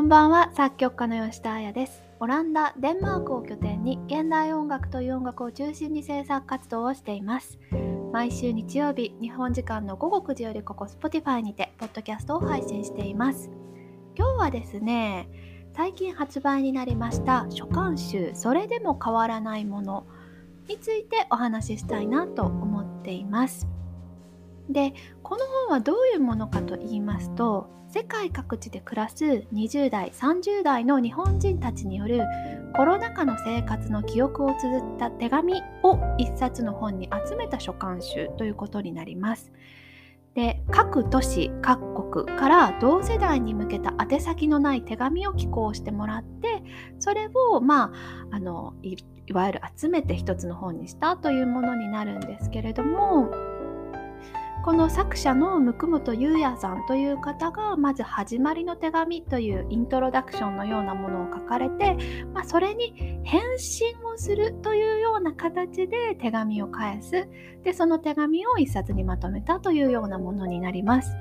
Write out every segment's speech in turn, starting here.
こんばんは作曲家の吉田彩です。オランダデンマークを拠点に現代音楽という音楽を中心に制作活動をしています。毎週日曜日日本時間の午後9時よりここ Spotify にてポッドキャストを配信しています。今日はですね最近発売になりました書簡集それでも変わらないものについてお話ししたいなと思っています。でこの本はどういうものかと言いますと世界各地で暮らす20代30代の日本人たちによるコロナ禍の生活の記憶を綴った手紙を一冊の本に集めた書簡集ということになります。で各都市各国から同世代に向けた宛先のない手紙を寄稿してもらってそれをまああのいわゆる集めて一つの本にしたというものになるんですけれどもこの作者の向本優也さんという方がまず「始まりの手紙」というイントロダクションのようなものを書かれて、まあ、それに返信をするというような形で手紙を返すでその手紙を一冊にまとめたというようなものになります。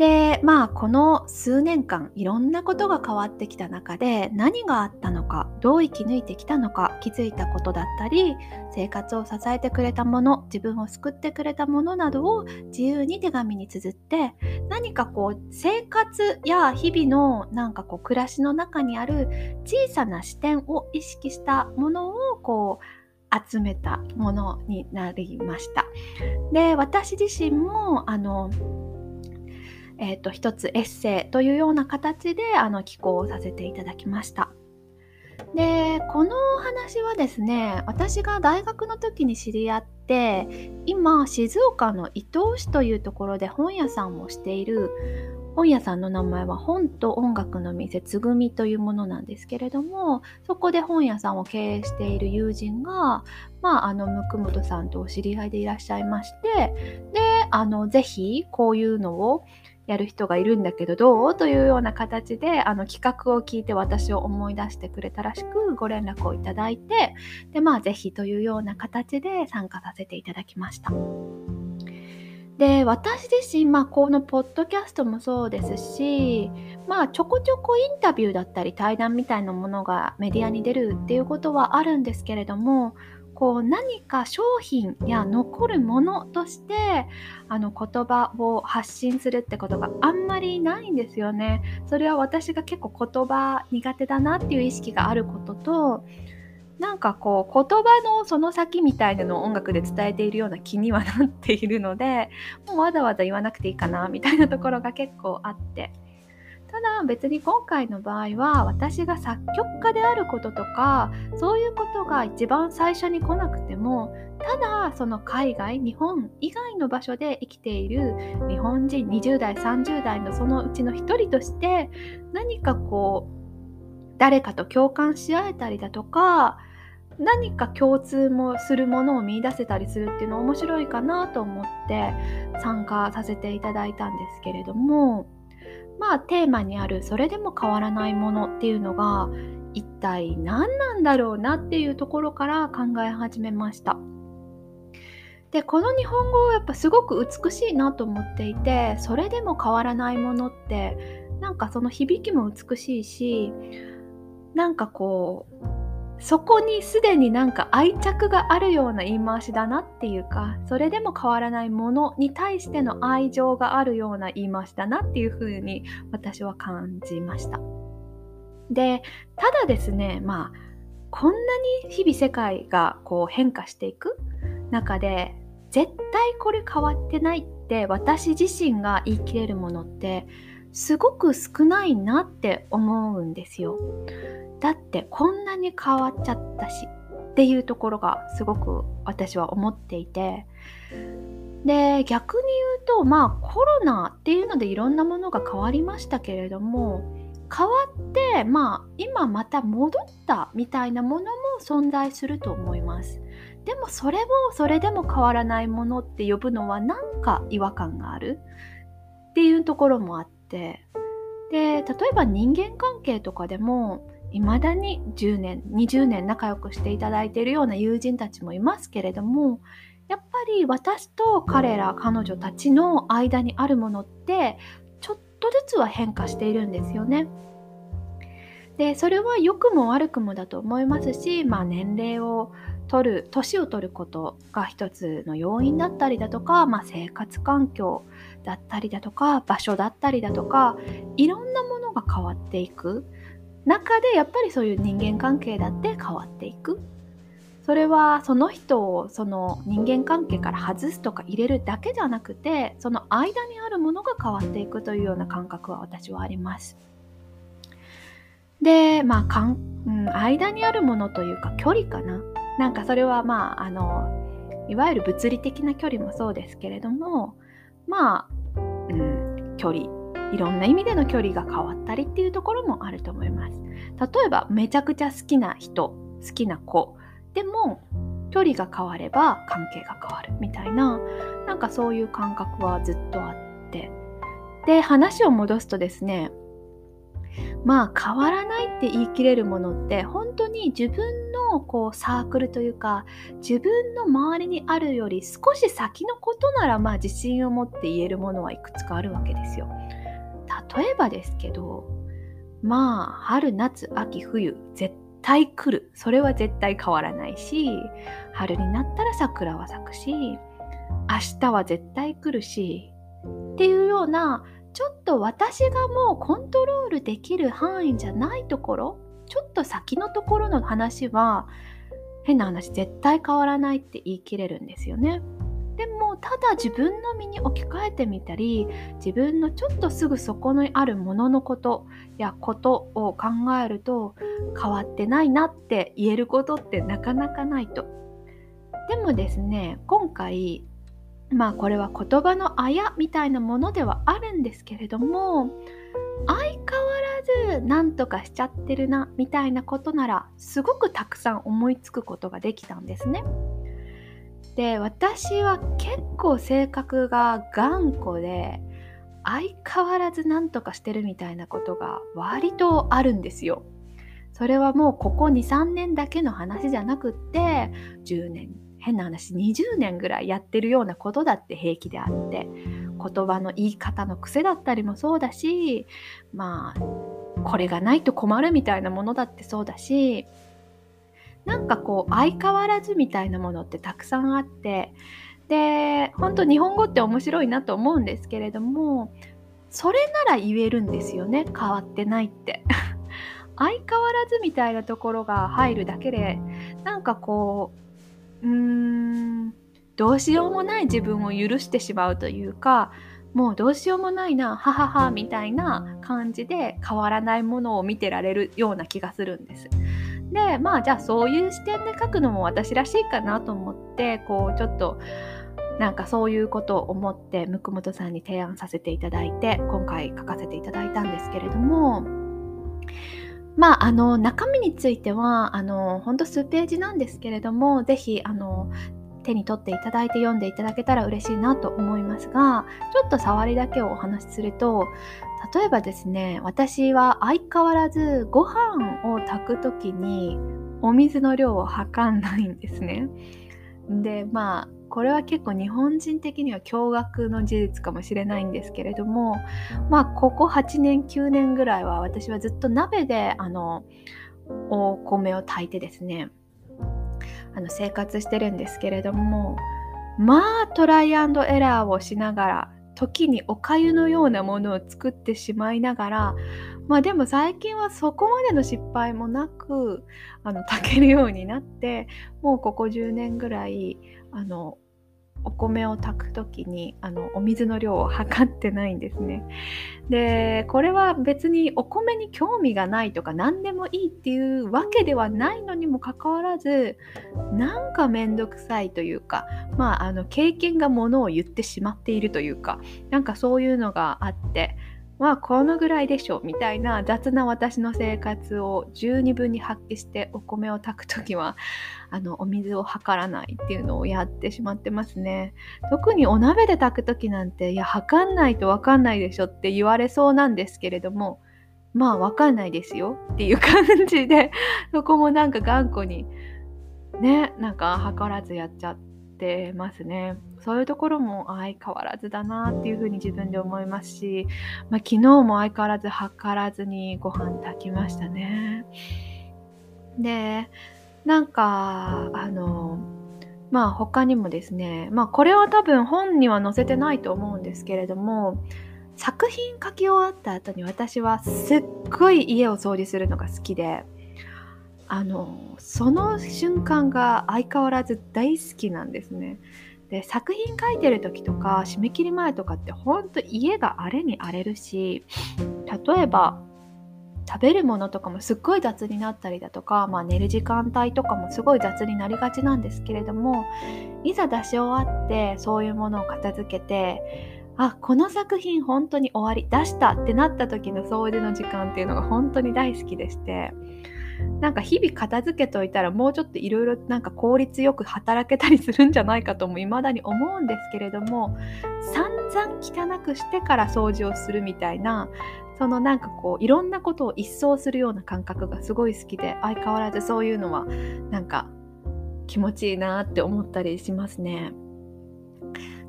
でまあこの数年間いろんなことが変わってきた中で何があったのかどう生き抜いてきたのか気づいたことだったり生活を支えてくれたもの自分を救ってくれたものなどを自由に手紙に綴って何かこう生活や日々のなんかこう暮らしの中にある小さな視点を意識したものをこう集めたものになりました。で私自身もあのえーと、一つエッセイというような形であの寄稿させていただきました。でこの話はですね私が大学の時に知り合って今静岡の伊東市というところで本屋さんをしている本屋さんの名前は本と音楽の店つぐみというものなんですけれどもそこで本屋さんを経営している友人がまああのむくむとさんとお知り合いでいらっしゃいましてであのぜひこういうのをやる人がいるんだけどどう？というような形であの企画を聞いて私を思い出してくれたらしくご連絡をいただいてでまあ是非というような形で参加させていただきました。で私自身、まあ、このポッドキャストもそうですし、まあ、ちょこちょこインタビューだったり対談みたいなものがメディアに出るっていうことはあるんですけれどもこう何か商品や残るものとしてあの言葉を発信するってことがあんまりないんですよね。それは私が結構言葉苦手だなっていう意識があることとなんかこう言葉のその先みたいなのを音楽で伝えているような気にはなっているのでもうわざわざ言わなくていいかなみたいなところが結構あってただ別に今回の場合は私が作曲家であることとかそういうことが一番最初に来なくてもただその海外日本以外の場所で生きている日本人20代30代のそのうちの一人として何かこう誰かと共感し合えたりだとか何か共通もするものを見いだせたりするっていうの面白いかなと思って参加させていただいたんですけれどもまあテーマにあるそれでも変わらないものっていうのが一体何なんだろうなっていうところから考え始めました。でこの日本語はやっぱすごく美しいなと思っていてそれでも変わらないものってなんかその響きも美しいしなんかこうそこにすでになんか愛着があるような言い回しだなっていうかそれでも変わらないものに対しての愛情があるような言い回しだなっていうふうに私は感じました。でただですねまあこんなに日々世界がこう変化していく中で絶対これ変わってないって私自身が言い切れるものってすごく少ないなって思うんですよ。だってこんなに変わっちゃったしっていうところがすごく私は思っていてで逆に言うとまあコロナっていうのでいろんなものが変わりましたけれども変わってまあ今また戻ったみたいなものも存在すると思いますでもそれもそれでも変わらないものって呼ぶのはなんか違和感があるっていうところもあっててで例えば人間関係とかでも未だに10年20年仲良くしていただいているような友人たちもいますけれどもやっぱり私と彼ら彼女たちの間にあるものってちょっとずつは変化しているんですよね。でそれは良くも悪くもだと思いますし、まあ、年齢を取る年を取ることが一つの要因だったりだとか、まあ、生活環境だったりだとか場所だったりだとかいろんなものが変わっていく。中でやっぱりそういう人間関係だって変わっていく。それはその人をその人間関係から外すとか入れるだけじゃなくてその間にあるものが変わっていくというような感覚は私はあります。でまあかん、うん、間にあるものというか距離かな。なんかそれはまああのいわゆる物理的な距離もそうですけれどもまあ、うん、距離。いろんな意味での距離が変わったりっていうところもあると思います。例えばめちゃくちゃ好きな人好きな子。でも距離が変われば関係が変わる。みたいななんかそういう感覚はずっとあって。で話を戻すとですねまあ変わらないって言い切れるものって本当に自分のこうサークルというか自分の周りにあるより少し先のことならまあ自信を持って言えるものはいくつかあるわけですよ。例えばですけどまあ春夏秋冬絶対来るそれは絶対変わらないし春になったら桜は咲くし明日は絶対来るしっていうようなちょっと私がもうコントロールできる範囲じゃないところちょっと先のところの話は変な話絶対変わらないって言い切れるんですよね。でもただ自分の身に置き換えてみたり自分のちょっとすぐそこにあるもののことやことを考えると変わってないなって言えることってなかなかないと。でもですね今回まあこれは言葉のあやみたいなものではあるんですけれども相変わず何とかしちゃってるなみたいなことならすごくたくさん思いつくことができたんですね。で私は結構性格が頑固で相変わらず何とかしてるみたいなことが割とあるんですよ。それはもうここ23年だけの話じゃなくって10年変な話20年ぐらいやってるようなことだって平気であって言葉の言い方の癖だったりもそうだしまあこれがないと困るみたいなものだってそうだしなんかこう相変わらずみたいなものってたくさんあってで本当日本語って面白いなと思うんですけれどもそれなら言えるんですよね変わってないって。相変わらずみたいなところが入るだけでなんかこううーんどうしようもない自分を許してしまうというかもうどうしようもないなはははみたいな感じで変わらないものを見てられるような気がするんです。でまあじゃあそういう視点で書くのも私らしいかなと思ってこうちょっとなんかそういうことを思ってむくもとさんに提案させていただいて今回書かせていただいたんですけれどもまああの中身についてはあのほんと数ページなんですけれども是非あの手に取っていただいて読んでいただけたら嬉しいなと思いますがちょっと触りだけをお話しすると例えばですね私は相変わらずご飯を炊く時にお水の量を測んないんですね。でまあこれは結構日本人的には驚愕の事実かもしれないんですけれどもまあここ8年9年ぐらいは私はずっと鍋であのお米を炊いてですねあの生活してるんですけれどもまあトライアンドエラーをしながら時におかゆのようなものを作ってしまいながらまあでも最近はそこまでの失敗もなくあの炊けるようになってもうここ10年ぐらいあのお米を炊く時にあのお水の量を測ってないんですね。でこれは別にお米に興味がないとか何でもいいっていうわけではないのにもかかわらずなんか面倒くさいというかまああの経験がものを言ってしまっているというかなんかそういうのがあってまあこのぐらいでしょみたいな雑な私の生活を十二分に発揮してお米を炊く時は あのお水を測らないっていうのをやってしまってますね特にお鍋で炊く時なんていや測んないと分かんないでしょって言われそうなんですけれどもまあ分かんないですよっていう感じでそこもなんか頑固にねなんか測らずやっちゃって。てますね。そういうところも相変わらずだなっていうふうに自分で思いますし、まあ、昨日も相変わらず計らずにご飯炊きましたね。でなんかあのまあ他にもですねまあこれは多分本には載せてないと思うんですけれども作品書き終わった後に私はすっごい家を掃除するのが好きであのその瞬間が相変わらず大好きなんですね。で作品書いてる時とか締め切り前とかってほんと家が荒れに荒れるし例えば食べるものとかもすっごい雑になったりだとか、まあ、寝る時間帯とかもすごい雑になりがちなんですけれどもいざ出し終わってそういうものを片付けてあこの作品本当に終わり出したってなった時の掃除の時間っていうのが本当に大好きでしてなんか日々片付けといたらもうちょっといろいろなんか効率よく働けたりするんじゃないかとも未だに思うんですけれども散々汚くしてから掃除をするみたいなそのなんかこういろんなことを一掃するような感覚がすごい好きで相変わらずそういうのはなんか気持ちいいなって思ったりしますね。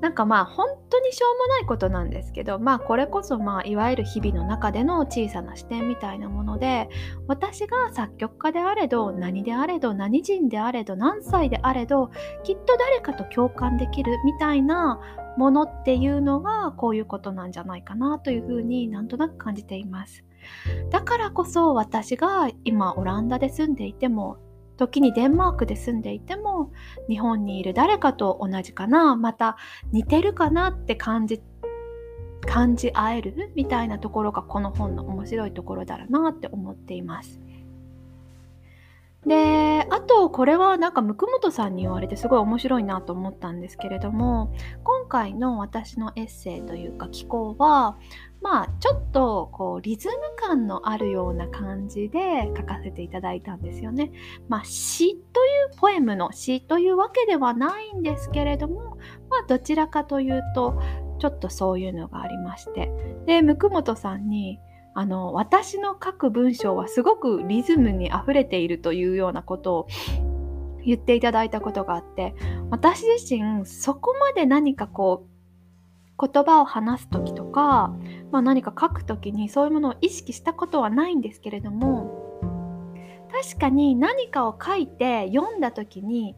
なんかまあ本当にしょうもないことなんですけどまあこれこそまあいわゆる日々の中での小さな視点みたいなもので私が作曲家であれど何であれど何人であれど何歳であれどきっと誰かと共感できるみたいなものっていうのがこういうことなんじゃないかなというふうになんとなく感じています。だからこそ私が今オランダで住んでいても時にデンマークで住んでいても日本にいる誰かと同じかなまた似てるかなって感じ感じ合えるみたいなところがこの本の面白いところだろうなって思っています。であとこれはなんか向本さんに言われてすごい面白いなと思ったんですけれども今回の私のエッセイというか寄稿はまあちょっとこうリズム感のあるような感じで書かせていただいたんですよね。まあ詩というポエムの詩というわけではないんですけれどもまあどちらかというとちょっとそういうのがありましてで向本さんにあの私の書く文章はすごくリズムにあふれているというようなことを言っていただいたことがあって私自身そこまで何かこう言葉を話す時とか、まあ、何か書く時にそういうものを意識したことはないんですけれども確かに何かを書いて読んだ時に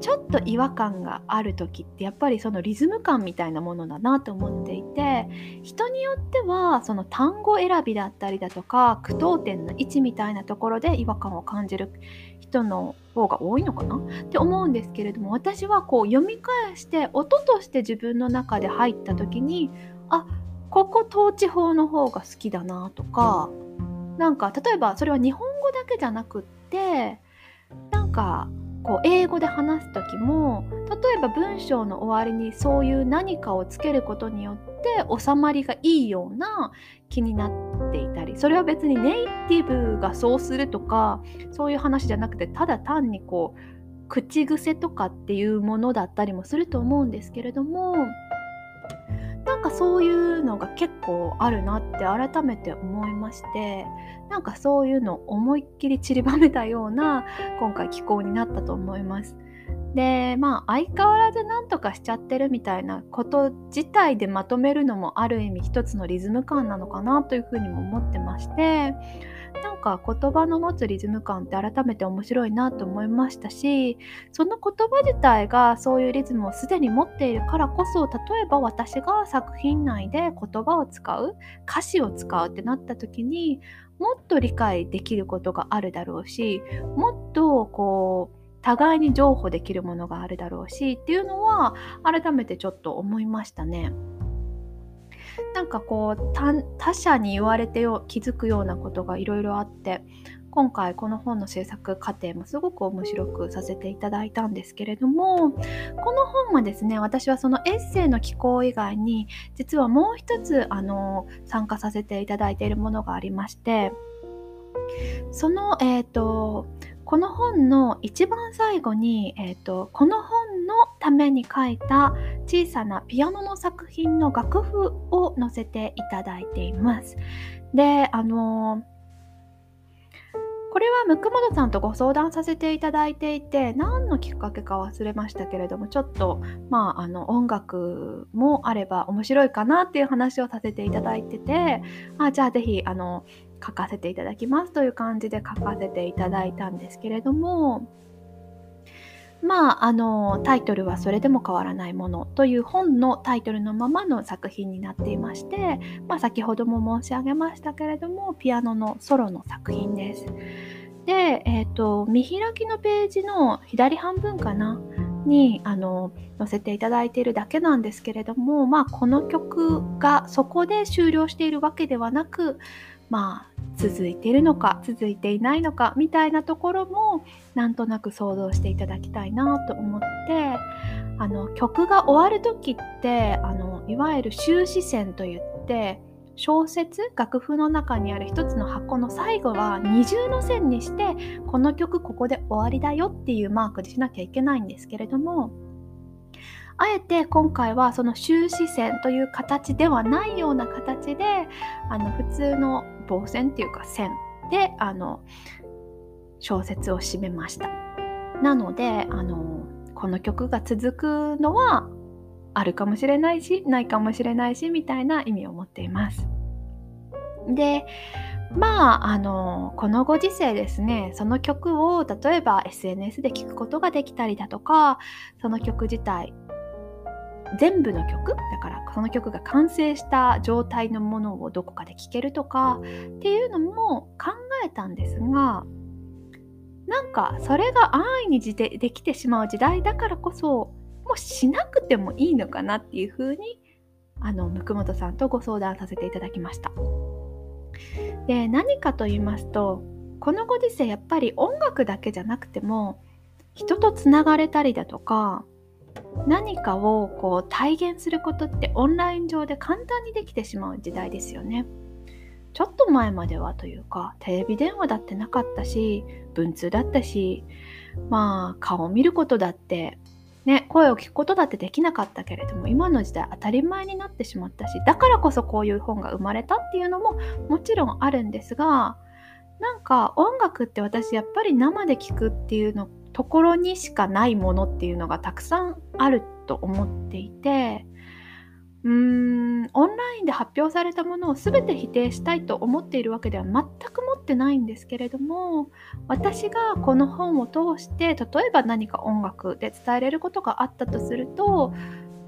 ちょっと違和感がある時ってやっぱりそのリズム感みたいなものだなと思っていて人によってはその単語選びだったりだとか句読点の位置みたいなところで違和感を感じる人の方が多いのかな？って思うんですけれども私はこう読み返して音として自分の中で入った時にあっここ統治法の方が好きだなとかなんか例えばそれは日本語だけじゃなくってなんかこう英語で話す時も例えば文章の終わりにそういう何かをつけることによって収まりがいいような気になっていたりそれは別にネイティブがそうするとかそういう話じゃなくてただ単にこう口癖とかっていうものだったりもすると思うんですけれどもなんかそういうのが結構あるなって改めて思いましてなんかそういうのを思いっきり散りばめたような今回気候になったと思います。でまあ相変わらず何とかしちゃってるみたいなこと自体でまとめるのもある意味一つのリズム感なのかなというふうにも思ってましてか言葉の持つリズム感って改めて面白いなと思いましたしその言葉自体がそういうリズムをすでに持っているからこそ例えば私が作品内で言葉を使う歌詞を使うってなった時にもっと理解できることがあるだろうしもっとこう互いに譲歩できるものがあるだろうしっていうのは改めてちょっと思いましたね。なんかこう他者に言われてよ気づくようなことがいろいろあって今回この本の制作過程もすごく面白くさせていただいたんですけれどもこの本はですね私はそのエッセイの寄稿以外に実はもう一つあの参加させていただいているものがありましてその、えーとこの本の一番最後に、えーと、この本のために書いた小さなピアノの作品の楽譜を載せていただいています。で、あの、これれはむくもとさんとご相談させていただいていて何のきっかけか忘れましたけれどもちょっとまああの音楽もあれば面白いかなっていう話をさせていただいててあじゃあ是非あの書かせていただきますという感じで書かせていただいたんですけれどもまあ、あのタイトルは「それでも変わらないもの」という本のタイトルのままの作品になっていまして、まあ、先ほども申し上げましたけれどもピアノのソロの作品です。で、えーと、見開きのページの左半分かな？にあの載せていただいているだけなんですけれども、まあ、この曲がそこで終了しているわけではなくまあ続いてるのか続いていないのかみたいなところもなんとなく想像していただきたいなと思ってあの曲が終わる時ってあのいわゆる終止線といって小説楽譜の中にある一つの箱の最後は二重の線にしてこの曲ここで終わりだよっていうマークにしなきゃいけないんですけれどもあえて今回はその終止線という形ではないような形であの普通の棒線っていうか線であの小説を締めました。なのであのこの曲が続くのはあるかもしれないしないかもしれないしみたいな意味を持っています。でまああのこのご時世ですねその曲を例えば SNS で聴くことができたりだとかその曲自体全部の曲だからその曲が完成した状態のものをどこかで聴けるとかっていうのも考えたんですがなんかそれが安易にでできてしまう時代だからこそもうしなくてもいいのかなっていうふうにあの向本さんとご相談させていただきました。で何かと言いますとこのご時世やっぱり音楽だけじゃなくても人とつながれたりだとか何かをこう体現することってオンライン上で簡単にできてしまう時代ですよね。ちょっと前まではというかテレビ電話だってなかったし文通だったしまあ顔を見ることだってね声を聞くことだってできなかったけれども今の時代当たり前になってしまったしだからこそこういう本が生まれたっていうのももちろんあるんですがなんか音楽って私やっぱり生で聞くっていうのところにしかないものっていうのがたくさんあると思っていてうーんオンラインで発表されたものを全て否定したいと思っているわけでは全く持ってないんですけれども私がこの本を通して例えば何か音楽で伝えれることがあったとすると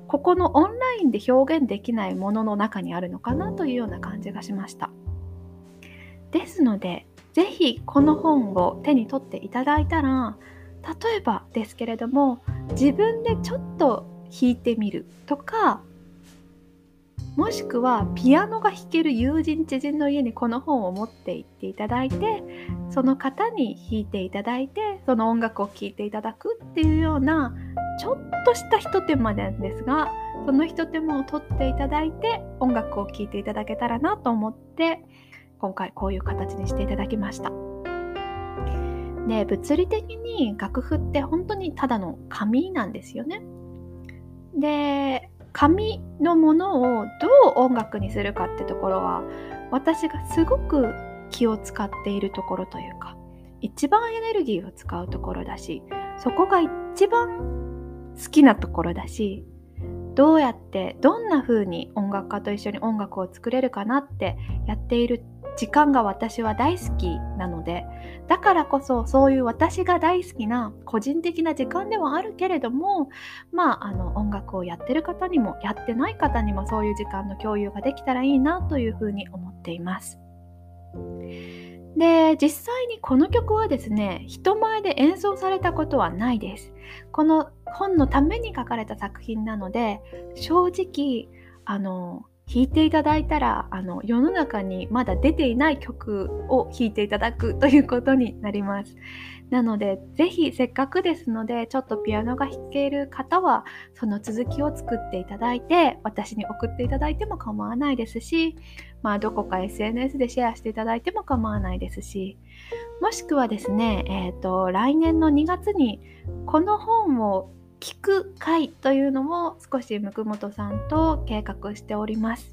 ここのオンラインで表現できないものの中にあるのかなというような感じがしました。ですので是非この本を手に取っていただいたら例えばですけれども自分でちょっと弾いてみるとかもしくはピアノが弾ける友人知人の家にこの本を持って行っていただいてその方に弾いていただいてその音楽を聴いていただくっていうようなちょっとしたひと手間なんですがそのひと手間を取っていただいて音楽を聴いていただけたらなと思って今回こういう形にしていただきました。で物理的に楽譜って本当にただの紙なんですよね。で紙のものをどう音楽にするかってところは私がすごく気を使っているところというか一番エネルギーを使うところだしそこが一番好きなところだしどうやってどんな風に音楽家と一緒に音楽を作れるかなってやっている時間が私は大好きなのでだからこそそういう私が大好きな個人的な時間ではあるけれどもまああの音楽をやってる方にもやってない方にもそういう時間の共有ができたらいいなというふうに思っています。で実際にこの曲はですね人前で演奏されたことはないです。この本のために書かれた作品なので正直あの弾いていただいたらあの世の中にまだ出ていない曲を弾いていただくということになります。なので是非せっかくですのでちょっとピアノが弾ける方はその続きを作っていただいて私に送っていただいても構わないですしまあどこか SNS でシェアしていただいても構わないですしもしくはですね、えーと来年の2月にこの本を聞く会というのも少しむくもとさんと計画しております。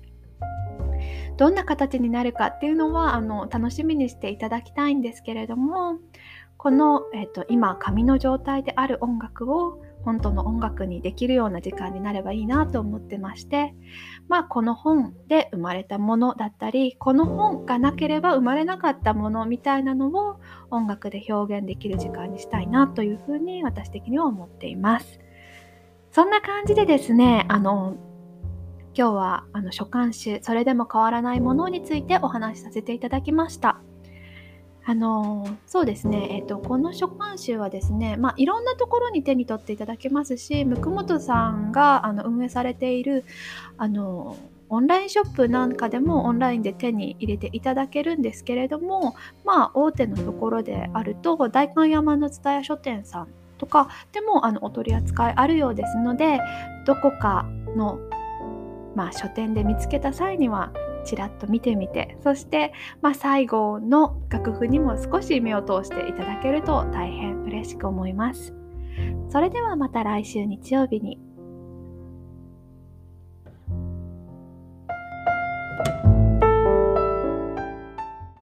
どんな形になるかっていうのはあの楽しみにしていただきたいんですけれどもこの、えーと、今紙の状態である音楽を本当の音楽にできるような時間になればいいなと思ってましてまあこの本で生まれたものだったりこの本がなければ生まれなかったものみたいなのを音楽で表現できる時間にしたいなというふうに私的には思っています。そんな感じでですねあの今日はあの書簡集それでも変わらないものについてお話しさせていただきました。あのそうですね、えーと、この書簡集はですね、まあ、いろんなところに手に取っていただけますし向本さんがあの運営されているあのオンラインショップなんかでもオンラインで手に入れていただけるんですけれどもまあ大手のところであると代官山の蔦屋書店さんとかでもあのお取り扱いあるようですのでどこかの、まあ、書店で見つけた際にはちらっと見てみてそして、まあ、最後の楽譜にも少し目を通していただけると大変嬉しく思います。それではまた来週日曜日に